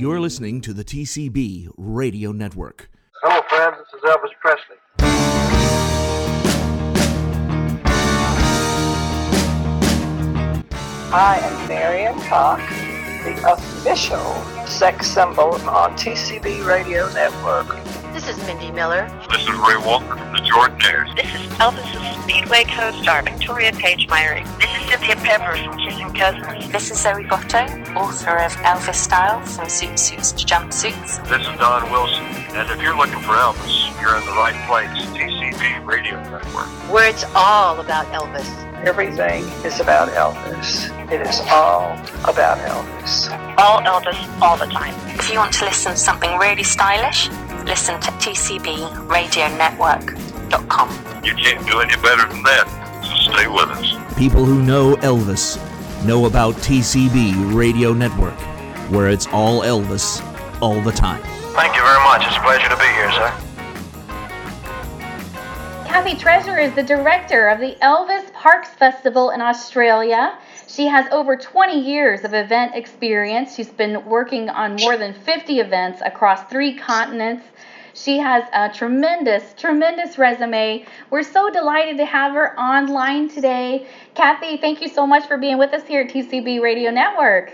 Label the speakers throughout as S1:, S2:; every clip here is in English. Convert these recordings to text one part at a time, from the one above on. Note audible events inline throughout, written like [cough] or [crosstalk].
S1: You're listening to the TCB Radio Network.
S2: Hello, friends. This is Elvis Presley.
S3: I am Marian Cocke, the official sex symbol on TCB Radio Network.
S4: This is Mindi Miller.
S2: This is Ray Walker from the Jordanaires.
S4: This is Elvis's Speedway co-star Victoria Paige Meyerink. This is Cynthia Pepper from Kissing Cousins.
S5: This is Zoey Goto, author of Elvis Style from Zoot Suits to Jumpsuits.
S2: This is Don Wilson. And if you're looking for Elvis, you're in the right place. TCB Radio Network.
S4: Where it's all about Elvis.
S3: Everything is about Elvis. It is all about Elvis.
S4: All Elvis, all the time.
S5: If you want to listen to something really stylish, listen to tcbradionetwork.com.
S2: You can't do any better than that. So stay with us.
S1: People who know Elvis know about TCB Radio Network, where it's all Elvis all the time.
S2: Thank you very much. It's a pleasure to be here, sir.
S6: Cathy Treasure is the director of the Elvis Parkes Festival in Australia. She has over 20 years of event experience. She's been working on more than 50 events across three continents. She has a tremendous, tremendous resume. We're so delighted to have her online today. Cathy, thank you so much for being with us here at TCB Radio Network.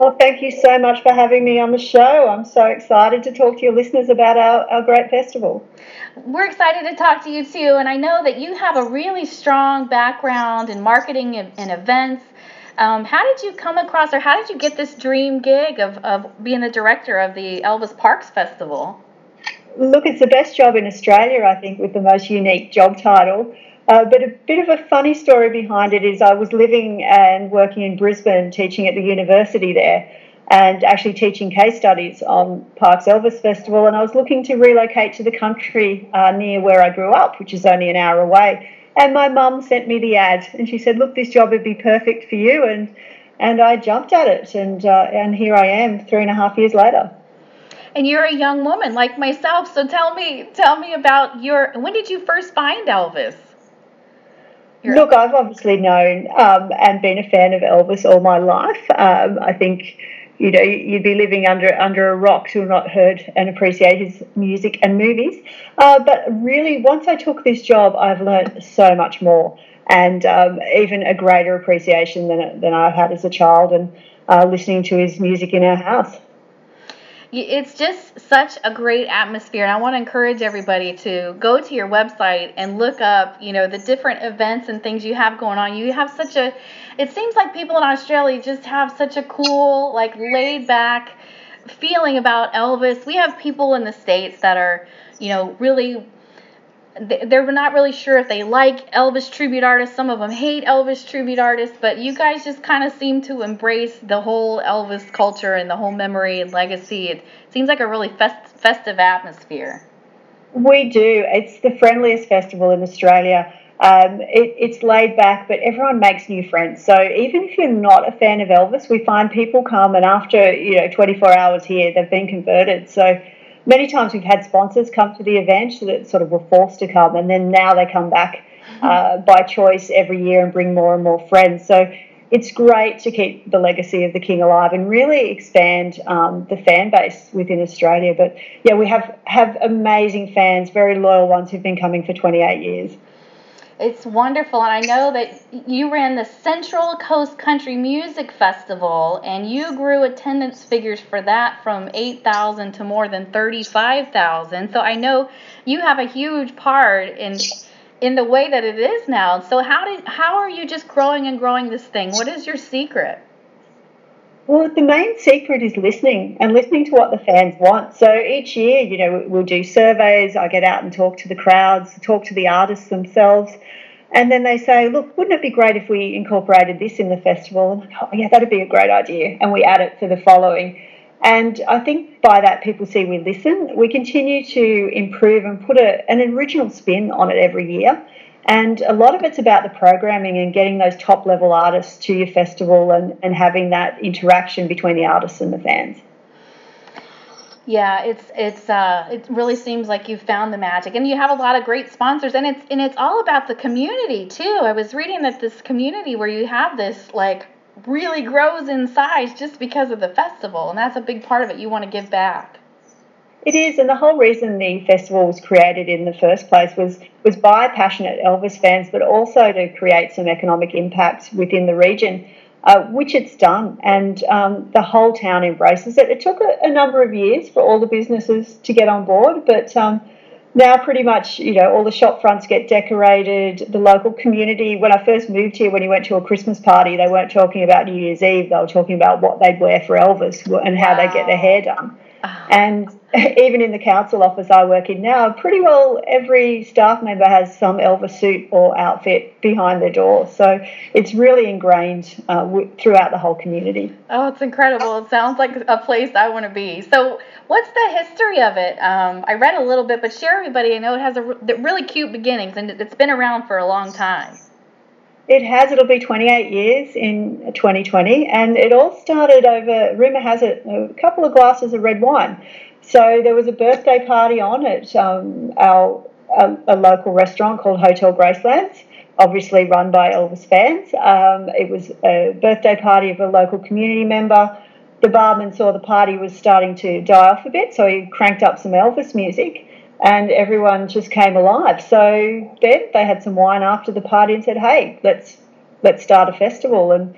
S7: Well, thank you so much for having me on the show. I'm so excited to talk to your listeners about our, our great festival.
S6: We're excited to talk to you too, and I know that you have a really strong background in marketing and, and events. Um, how did you come across, or how did you get this dream gig of, of being the director of the Elvis Parkes Festival?
S7: Look, it's the best job in Australia, I think, with the most unique job title. Uh, but a bit of a funny story behind it is I was living and working in Brisbane, teaching at the university there, and actually teaching case studies on Parkes Elvis Festival. And I was looking to relocate to the country uh, near where I grew up, which is only an hour away. And my mum sent me the ad, and she said, "Look, this job would be perfect for you." And and I jumped at it, and uh, and here I am, three and a half years later.
S6: And you're a young woman like myself, so tell me, tell me about your. When did you first find Elvis? Your-
S7: Look, I've obviously known um, and been a fan of Elvis all my life. Um, I think, you know, you'd be living under under a rock to have not heard and appreciate his music and movies. Uh, but really, once I took this job, I've learned so much more, and um, even a greater appreciation than than I had as a child, and uh, listening to his music in our house.
S6: It's just such a great atmosphere, and I want to encourage everybody to go to your website and look up, you know, the different events and things you have going on. You have such a, it seems like people in Australia just have such a cool, like laid back feeling about Elvis. We have people in the states that are, you know, really they're not really sure if they like Elvis tribute artists. Some of them hate Elvis tribute artists, but you guys just kind of seem to embrace the whole Elvis culture and the whole memory and legacy. It seems like a really fest- festive atmosphere.
S7: We do. It's the friendliest festival in Australia. Um, it, it's laid back, but everyone makes new friends. So even if you're not a fan of Elvis, we find people come and after you know 24 hours here, they've been converted. So many times we've had sponsors come to the event that sort of were forced to come, and then now they come back uh, by choice every year and bring more and more friends. So it's great to keep the legacy of the King alive and really expand um, the fan base within Australia. But yeah, we have have amazing fans, very loyal ones who've been coming for 28 years.
S6: It's wonderful, and I know that you ran the Central Coast Country Music Festival, and you grew attendance figures for that from 8,000 to more than 35,000. So I know you have a huge part in in the way that it is now. So how did how are you just growing and growing this thing? What is your secret?
S7: Well, the main secret is listening and listening to what the fans want. So each year, you know, we'll do surveys. I get out and talk to the crowds, talk to the artists themselves. And then they say, look, wouldn't it be great if we incorporated this in the festival? Oh, yeah, that'd be a great idea. And we add it for the following. And I think by that, people see we listen. We continue to improve and put a, an original spin on it every year. And a lot of it's about the programming and getting those top level artists to your festival and, and having that interaction between the artists and the fans.
S6: Yeah, it's it's uh it really seems like you've found the magic, and you have a lot of great sponsors, and it's and it's all about the community too. I was reading that this community where you have this like really grows in size just because of the festival, and that's a big part of it. You want to give back.
S7: It is, and the whole reason the festival was created in the first place was was by passionate Elvis fans, but also to create some economic impact within the region uh, which it's done, and um, the whole town embraces it. It took a, a, number of years for all the businesses to get on board, but um, now pretty much, you know, all the shop fronts get decorated. The local community. When I first moved here, when you went to a Christmas party, they weren't talking about New Year's Eve. They were talking about what they'd wear for Elvis and how wow. they get their hair done. Oh. And [laughs] even in the council office I work in now, pretty well every staff member has some Elvis suit or outfit behind their door. So it's really ingrained uh, w- throughout the whole community.
S6: Oh, it's incredible. It sounds like a place I want to be. So, what's the history of it? Um, I read a little bit, but share everybody. I know it has a really cute beginnings and it's been around for a long time.
S7: It has. It'll be 28 years in 2020, and it all started over. Rumor has it a couple of glasses of red wine. So there was a birthday party on at um, our a, a, local restaurant called Hotel Gracelands, obviously run by Elvis fans. Um, it was a birthday party of a local community member. The barman saw the party was starting to die off a bit, so he cranked up some Elvis music and everyone just came alive. So then they had some wine after the party and said, "Hey, let's let's start a festival." And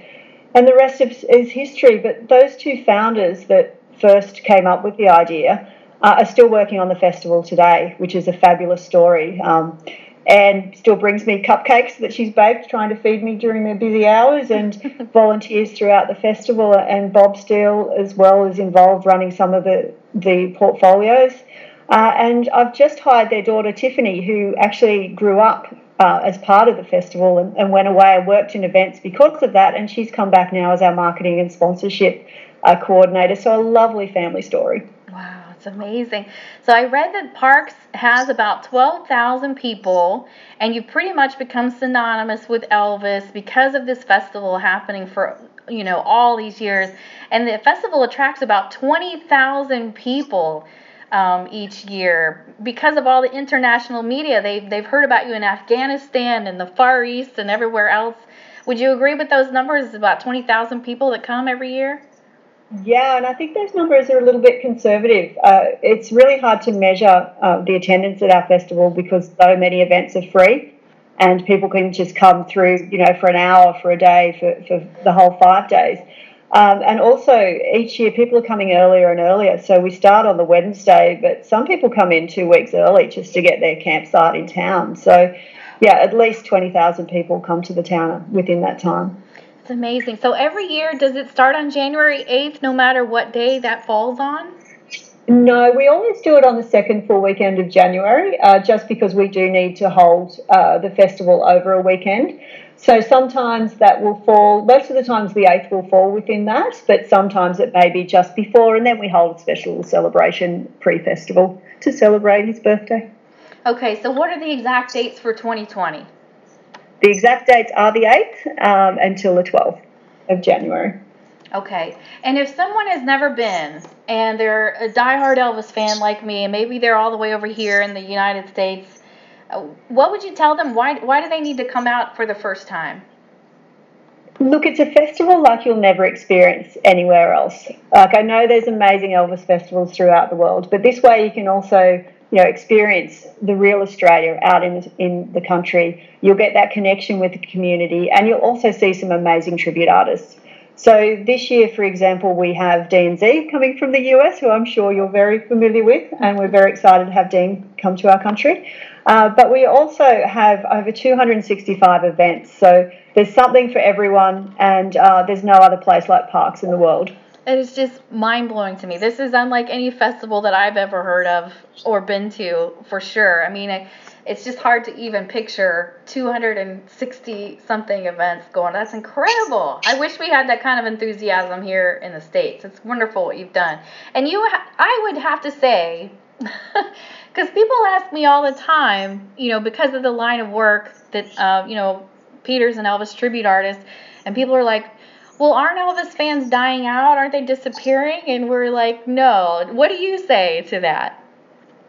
S7: and the rest is history. But those two founders that first came up with the idea uh, are still working on the festival today, which is a fabulous story. Um, and still brings me cupcakes that she's baked, trying to feed me during the busy hours, and [laughs] volunteers throughout the festival. And Bob Steele, as well, is involved running some of the the portfolios. Uh, and I've just hired their daughter Tiffany, who actually grew up uh, as part of the festival and, and, went away and worked in events because of that. And she's come back now as our marketing and sponsorship uh, coordinator. So a lovely family story.
S6: Wow, it's amazing. So I read that Parkes has about 12,000 people, and you pretty much become synonymous with Elvis because of this festival happening for you know all these years. And the festival attracts about 20,000 people um, each year because of all the international media. They've they've heard about you in Afghanistan and the Far East and everywhere else. Would you agree with those numbers? About twenty thousand people that come every year.
S7: Yeah, and I think those numbers are a little bit conservative. Uh, it's really hard to measure uh, the attendance at our festival because so many events are free and people can just come through, you know, for an hour, for a day, for, for the whole five days. Um, and also, each year people are coming earlier and earlier. So we start on the Wednesday, but some people come in two weeks early just to get their campsite in town. So, yeah, at least 20,000 people come to the town within that time.
S6: Amazing. So every year, does it start on January 8th, no matter what day that falls on?
S7: No, we always do it on the second full weekend of January, uh, just because we do need to hold uh, the festival over a weekend. So sometimes that will fall, most of the times the 8th will fall within that, but sometimes it may be just before, and then we hold a special celebration pre festival to celebrate his birthday.
S6: Okay, so what are the exact dates for 2020?
S7: The exact dates are the 8th um, until the 12th of January.
S6: Okay, and if someone has never been and they're a diehard Elvis fan like me, and maybe they're all the way over here in the United States, what would you tell them? Why why do they need to come out for the first time?
S7: Look, it's a festival like you'll never experience anywhere else. Like I know there's amazing Elvis festivals throughout the world, but this way you can also you know experience the real Australia out in in the country. You'll get that connection with the community, and you'll also see some amazing tribute artists. So this year, for example, we have Dean Z coming from the US, who I'm sure you're very familiar with, and we're very excited to have Dean come to our country. Uh, but we also have over 265 events, so there's something for everyone, and uh, there's no other place like Parkes in the world.
S6: It is just mind blowing to me. This is unlike any festival that I've ever heard of or been to, for sure. I mean, it's just hard to even picture 260 something events going. That's incredible. I wish we had that kind of enthusiasm here in the states. It's wonderful what you've done. And you, I would have to say, [laughs] because people ask me all the time, you know, because of the line of work that, uh, you know, Peter's an Elvis tribute artist, and people are like, well, aren't Elvis fans dying out? Aren't they disappearing? And we're like, no. What do you say to that?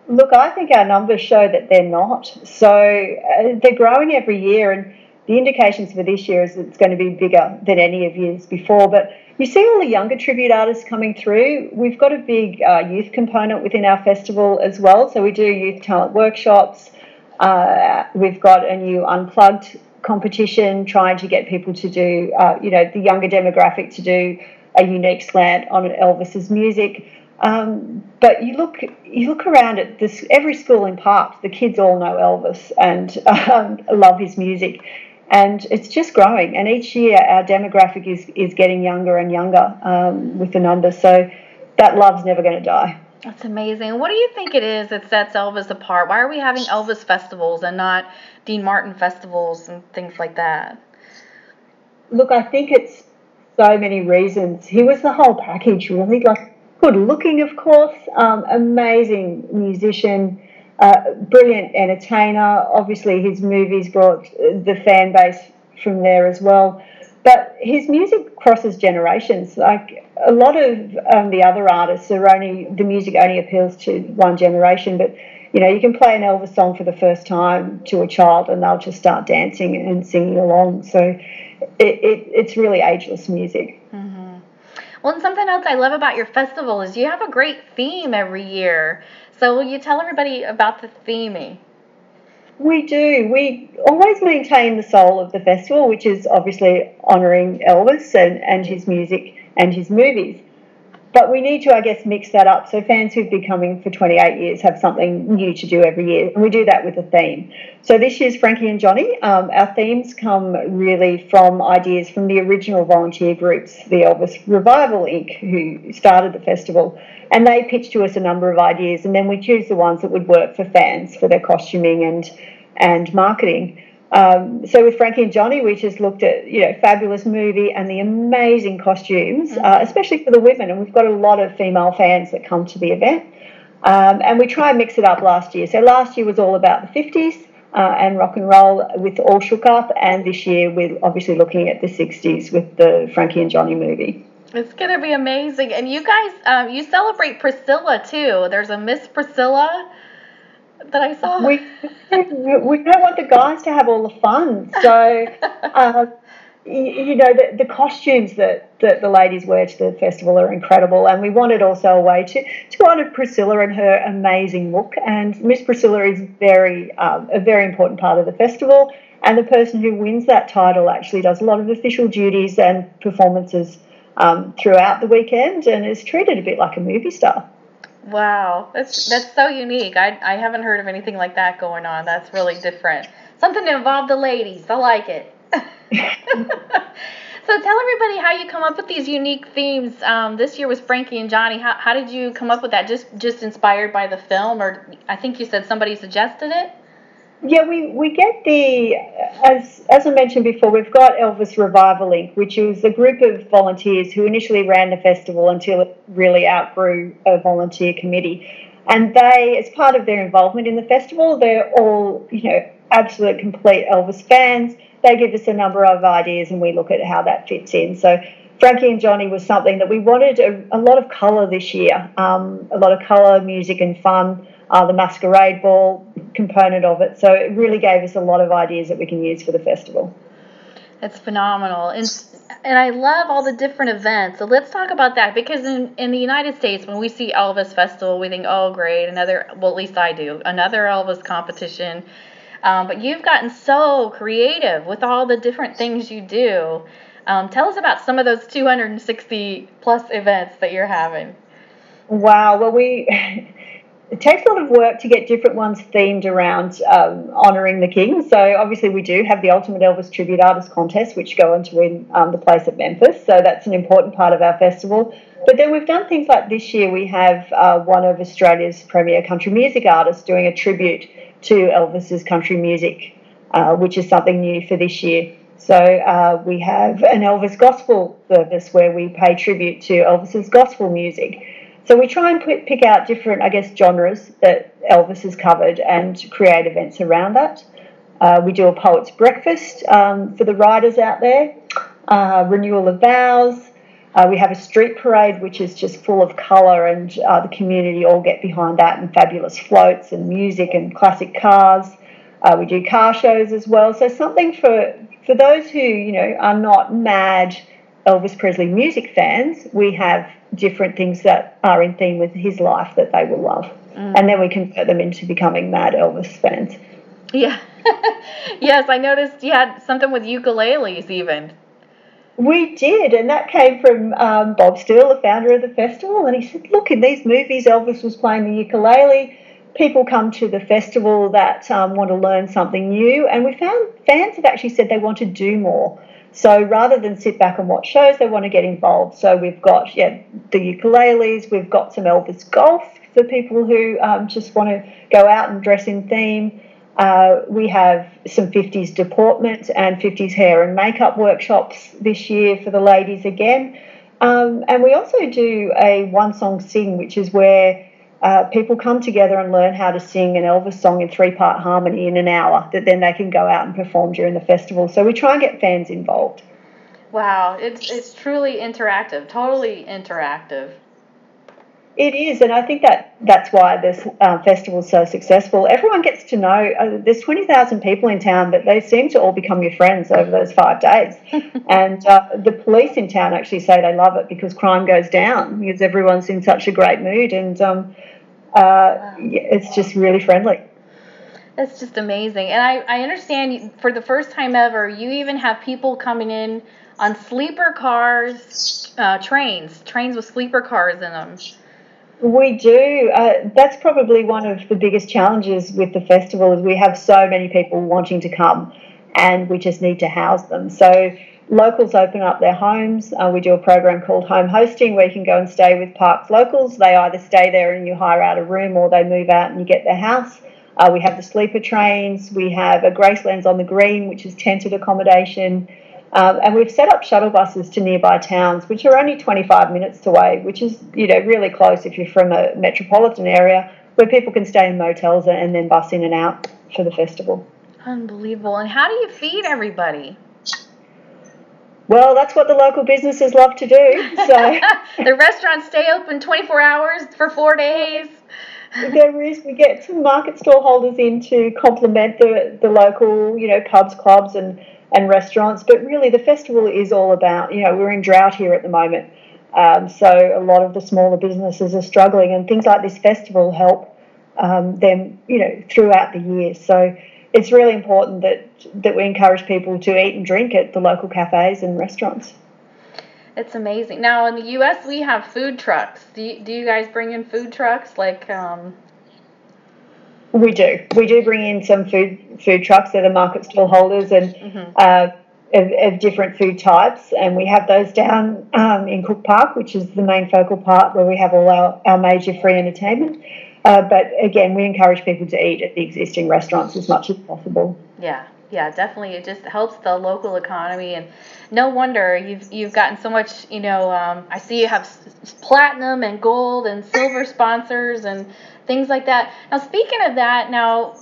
S7: Look, I think our numbers show that they're not. So uh, they're growing every year, and the indications for this year is it's going to be bigger than any of years before. But you see all the younger tribute artists coming through. We've got a big uh, youth component within our festival as well. So we do youth talent workshops. Uh, we've got a new unplugged competition, trying to get people to do, uh, you know, the younger demographic to do a unique slant on Elvis's music. Um, but you look, you look around at this. Every school in Parkes, the kids all know Elvis and um, love his music, and it's just growing. And each year, our demographic is is getting younger and younger um, with the numbers. So that love's never going to die.
S6: That's amazing. What do you think it is that sets Elvis apart? Why are we having Elvis festivals and not Dean Martin festivals and things like that?
S7: Look, I think it's so many reasons. He was the whole package, really. Like, good looking, of course, um, amazing musician, uh, brilliant entertainer. Obviously, his movies brought the fan base from there as well. But his music crosses generations. Like a lot of um, the other artists are only the music only appeals to one generation, but you know, you can play an Elvis song for the first time to a child and they'll just start dancing and singing along. So it, it it's really ageless music.
S6: Mm-hmm. Well, and something else I love about your festival is you have a great theme every year. So will you tell everybody about the theming?
S7: We do. We always maintain the soul of the festival, which is obviously honouring Elvis and, and his music and his movies. But we need to, I guess, mix that up. So fans who've been coming for 28 years have something new to do every year, and we do that with a theme. So this year's Frankie and Johnny. Um, our themes come really from ideas from the original volunteer groups, the Elvis Revival Inc., who started the festival, and they pitched to us a number of ideas, and then we choose the ones that would work for fans for their costuming and and marketing. Um, so with Frankie and Johnny, we just looked at you know fabulous movie and the amazing costumes, mm-hmm. uh, especially for the women, and we've got a lot of female fans that come to the event. Um, and we try and mix it up last year. So last year was all about the 50s uh, and rock and roll with All Shook Up, and this year we're obviously looking at the 60s with the Frankie and Johnny movie.
S6: It's gonna be amazing, and you guys, um, you celebrate Priscilla too. There's a Miss Priscilla that I saw.
S7: We we don't want the guys to have all the fun, so [laughs] uh, you, you, know the, the costumes that, that the ladies wear to the festival are incredible, and we wanted also a way to to honour Priscilla and her amazing look. And Miss Priscilla is very um, a very important part of the festival, and the person who wins that title actually does a lot of official duties and performances. Um, throughout the weekend and is treated a bit like a movie star.
S6: Wow, that's that's so unique. I I haven't heard of anything like that going on. That's really different. Something to involve the ladies. I like it. [laughs] so tell everybody how you come up with these unique themes. Um, this year was Frankie and Johnny. How how did you come up with that? Just just inspired by the film, or I think you said somebody suggested it.
S7: Yeah, we, we get the, as, as I mentioned before, we've got Elvis Revival Inc., which is a group of volunteers who initially ran the festival until it really outgrew a volunteer committee. And they, as part of their involvement in the festival, they're all, you know, absolute complete Elvis fans. They give us a number of ideas and we look at how that fits in. So Frankie and Johnny was something that we wanted a, a lot of colour this year, um, a lot of colour, music, and fun. Uh, the masquerade ball component of it. So it really gave us a lot of ideas that we can use for the festival.
S6: It's phenomenal. And and I love all the different events. So let's talk about that because in, in the United States, when we see Elvis Festival, we think, oh, great, another, well, at least I do, another Elvis competition. Um, but you've gotten so creative with all the different things you do. Um, tell us about some of those 260 plus events that you're having.
S7: Wow. Well, we. [laughs] It takes a lot of work to get different ones themed around um, honouring the king. So obviously we do have the Ultimate Elvis Tribute Artist Contest, which go on to win um, the place at Memphis. So that's an important part of our festival. But then we've done things like this year we have uh, one of Australia's premier country music artists doing a tribute to Elvis's country music, uh, which is something new for this year. So uh, we have an Elvis gospel service where we pay tribute to Elvis's gospel music. So we try and put, pick out different, I guess, genres that Elvis has covered and create events around that. Uh, we do a poet's breakfast um, for the riders out there, uh, renewal of vows. Uh, we have a street parade, which is just full of colour, and uh, the community all get behind that, and fabulous floats and music and classic cars. Uh, we do car shows as well. So something for for those who you know are not mad Elvis Presley music fans, we have different things that are in theme with his life that they will love. Mm. And then we convert them into becoming mad Elvis fans.
S6: Yeah. [laughs] yes, I noticed you had something with ukuleles even.
S7: We did, and that came from um, Bob Steele, the founder of the festival. And he said, Look, in these movies, Elvis was playing the ukulele. People come to the festival that um, want to learn something new. And we found fans have actually said they want to do more. So rather than sit back and watch shows, they want to get involved. So we've got yeah the ukuleles, we've got some Elvis golf for people who um, just want to go out and dress in theme. Uh, we have some 50s deportment and 50s hair and makeup workshops this year for the ladies again. Um, and we also do a one song sing, which is where uh, people come together and learn how to sing an Elvis song in three part harmony in an hour that then they can go out and perform during the festival. So we try and get fans involved.
S6: Wow, it's, it's truly interactive, totally interactive.
S7: It is, and I think that that's why this uh, festival is so successful. Everyone gets to know. Uh, there's 20,000 people in town, but they seem to all become your friends over those five days. [laughs] and uh, the police in town actually say they love it because crime goes down because everyone's in such a great mood, and um, uh, it's just really friendly.
S6: That's just amazing, and I I understand for the first time ever, you even have people coming in on sleeper cars, uh, trains, trains with sleeper cars in them.
S7: We do. Uh, that's probably one of the biggest challenges with the festival is we have so many people wanting to come, and we just need to house them. So locals open up their homes. Uh, we do a program called home hosting where you can go and stay with Parkes locals. They either stay there and you hire out a room, or they move out and you get their house. Uh, we have the sleeper trains. We have a Gracelands on the Green, which is tented accommodation. Um, and we've set up shuttle buses to nearby towns, which are only 25 minutes away, which is you know really close if you're from a metropolitan area, where people can stay in motels and then bus in and out for the festival.
S6: Unbelievable! And how do you feed everybody?
S7: Well, that's what the local businesses love to do. So [laughs]
S6: the restaurants stay open 24 hours for four days.
S7: There is. We get some market stall holders in to complement the the local, you know, pubs, clubs, and and restaurants. But really, the festival is all about, you know, we're in drought here at the moment. Um, so a lot of the smaller businesses are struggling, and things like this festival help um, them, you know, throughout the year. So it's really important that that we encourage people to eat and drink at the local cafes and restaurants.
S6: It's amazing. Now in the U.S. we have food trucks. Do you, do you guys bring in food trucks like um,
S7: we do. We do bring in some food food trucks. They're the market stall holders and mm-hmm. uh, of, of, different food types, and we have those down um, in Cook Park, which is the main focal part where we have all our, our major free entertainment. Uh, but again, we encourage people to eat at the existing restaurants as much as possible.
S6: Yeah, yeah, definitely. It just helps the local economy, and no wonder you've you've gotten so much. You know, um, I see you have platinum and gold and silver sponsors and things like that. Now, speaking of that, now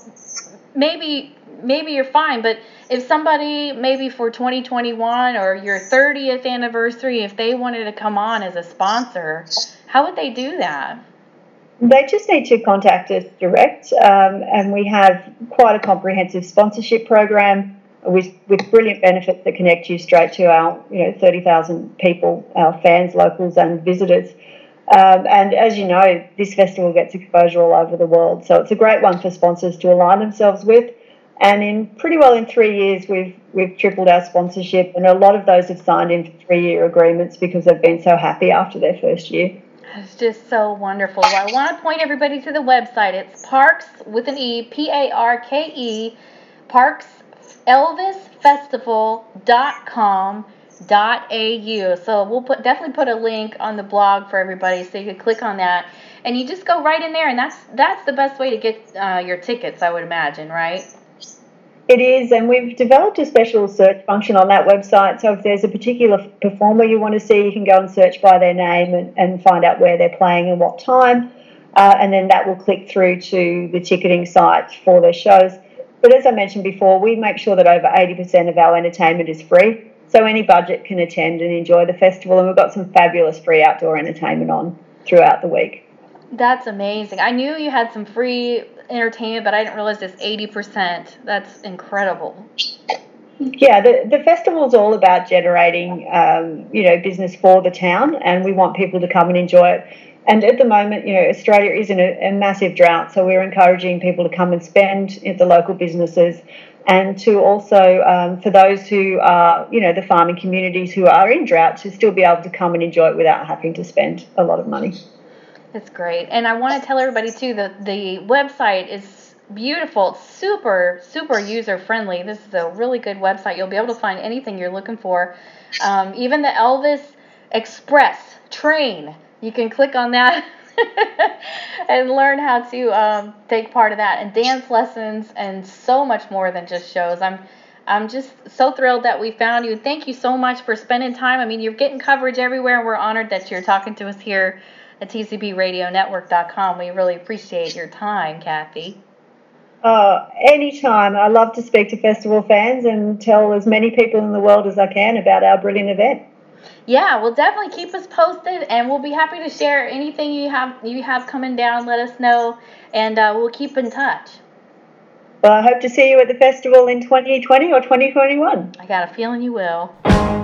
S6: maybe maybe you're fine, but if somebody maybe for 2021 or your 30th anniversary, if they wanted to come on as a sponsor, how would they do that?
S7: They just need to contact us direct, um, and we have quite a comprehensive sponsorship program with with brilliant benefits that connect you straight to our you know 30,000 people, our fans, locals, and visitors. Um, and as you know, this festival gets exposure all over the world. So it's a great one for sponsors to align themselves with. And in pretty well in three years, we've we've tripled our sponsorship, and a lot of those have signed in for three-year agreements because they've been so happy after their first year.
S6: It's just so wonderful. Well, I want to point everybody to the website. It's Parkes with an E, P A R K E, Parkes elvisfestival.com dot au so we'll put definitely put a link on the blog for everybody so you can click on that. And you just go right in there and that's that's the best way to get uh, your tickets i would imagine right?
S7: It is and we've developed a special search function on that website. So if there's a particular performer you want to see you can go and search by their name and, and find out where they're playing and what time uh, and then that will click through to the ticketing site for their shows. But as i mentioned before we make sure that over 80% of our entertainment is free so any budget can attend and enjoy the festival, and we've got some fabulous free outdoor entertainment on throughout the week.
S6: That's amazing. I knew you had some free entertainment, but I didn't realize it's 80%. That's incredible.
S7: Yeah, the, the festival is all about generating, um, you know, business for the town, and we want people to come and enjoy it. And at the moment, you know, Australia is in a, a massive drought, so we're encouraging people to come and spend at the local businesses and to also um, for those who are you know the farming communities who are in drought to still be able to come and enjoy it without having to spend a lot of money.
S6: That's great. And i want to tell everybody too that the website is beautiful. Super super user friendly this is a really good website. You'll be able to find anything you're looking for. Um, even the elvis express train. You can click on that [laughs] [laughs] and learn how to um, take part of that and dance lessons and so much more than just shows. I'm I'm just so thrilled that we found you. Thank you so much for spending time. I mean, you're getting coverage everywhere, and we're honored that you're talking to us here at TCBRadioNetwork.com. We really appreciate your time, Cathy.
S7: Uh, anytime. I love to speak to festival fans and tell as many people in the world as I can about our brilliant event
S6: yeah, well, definitely keep us posted, and we'll be happy to share anything you have you have coming down. Let us know, and uh, we'll keep in touch.
S7: Well, I hope to see you at the festival in 2020 or 2021.
S6: I got a feeling you will.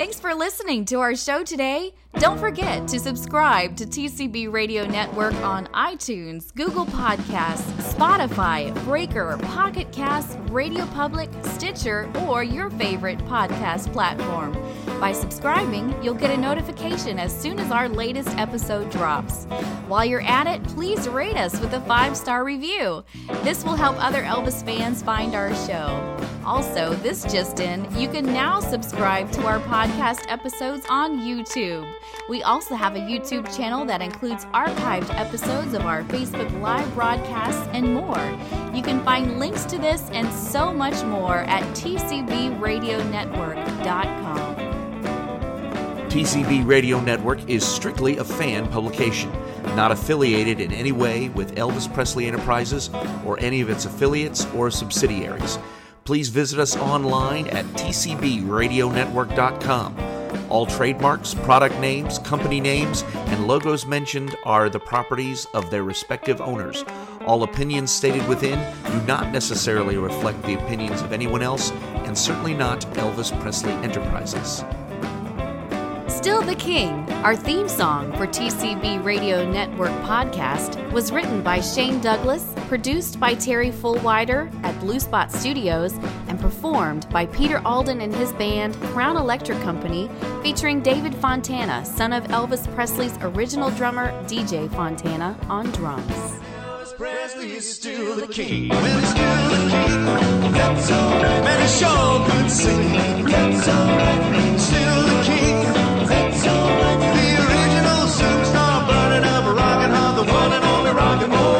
S8: Thanks for listening to our show today. Don't forget to subscribe to TCB Radio Network on iTunes, Google Podcasts, Spotify, Breaker, Pocket Casts, Radio Public, Stitcher, or your favorite podcast platform. By subscribing, you'll get a notification as soon as our latest episode drops. While you're at it, please rate us with a five star review. This will help other Elvis fans find our show. Also, this just in, you can now subscribe to our podcast episodes on YouTube. We also have a YouTube channel that includes archived episodes of our Facebook Live broadcasts and more. You can find links to this and so much more at tcbradionetwork.com.
S1: TCB Radio Network is strictly a fan publication, not affiliated in any way with Elvis Presley Enterprises or any of its affiliates or subsidiaries. Please visit us online at tcbradionetwork.com. All trademarks, product names, company names, and logos mentioned are the properties of their respective owners. All opinions stated within do not necessarily reflect the opinions of anyone else, and certainly not Elvis Presley Enterprises.
S8: Still the King, our theme song for TCB Radio Network podcast, was written by Shane Douglas, produced by Terry Fullwider at Blue Spot Studios, and performed by Peter Alden and his band Crown Electric Company, featuring David Fontana, son of Elvis Presley's original drummer DJ Fontana, on drums.
S9: Presley is still the king. Well, he's still the king. That's alright. Man, he sure could sing. That's alright. Still the king. The original superstar burning up, rocking hard, the one and only rock and roll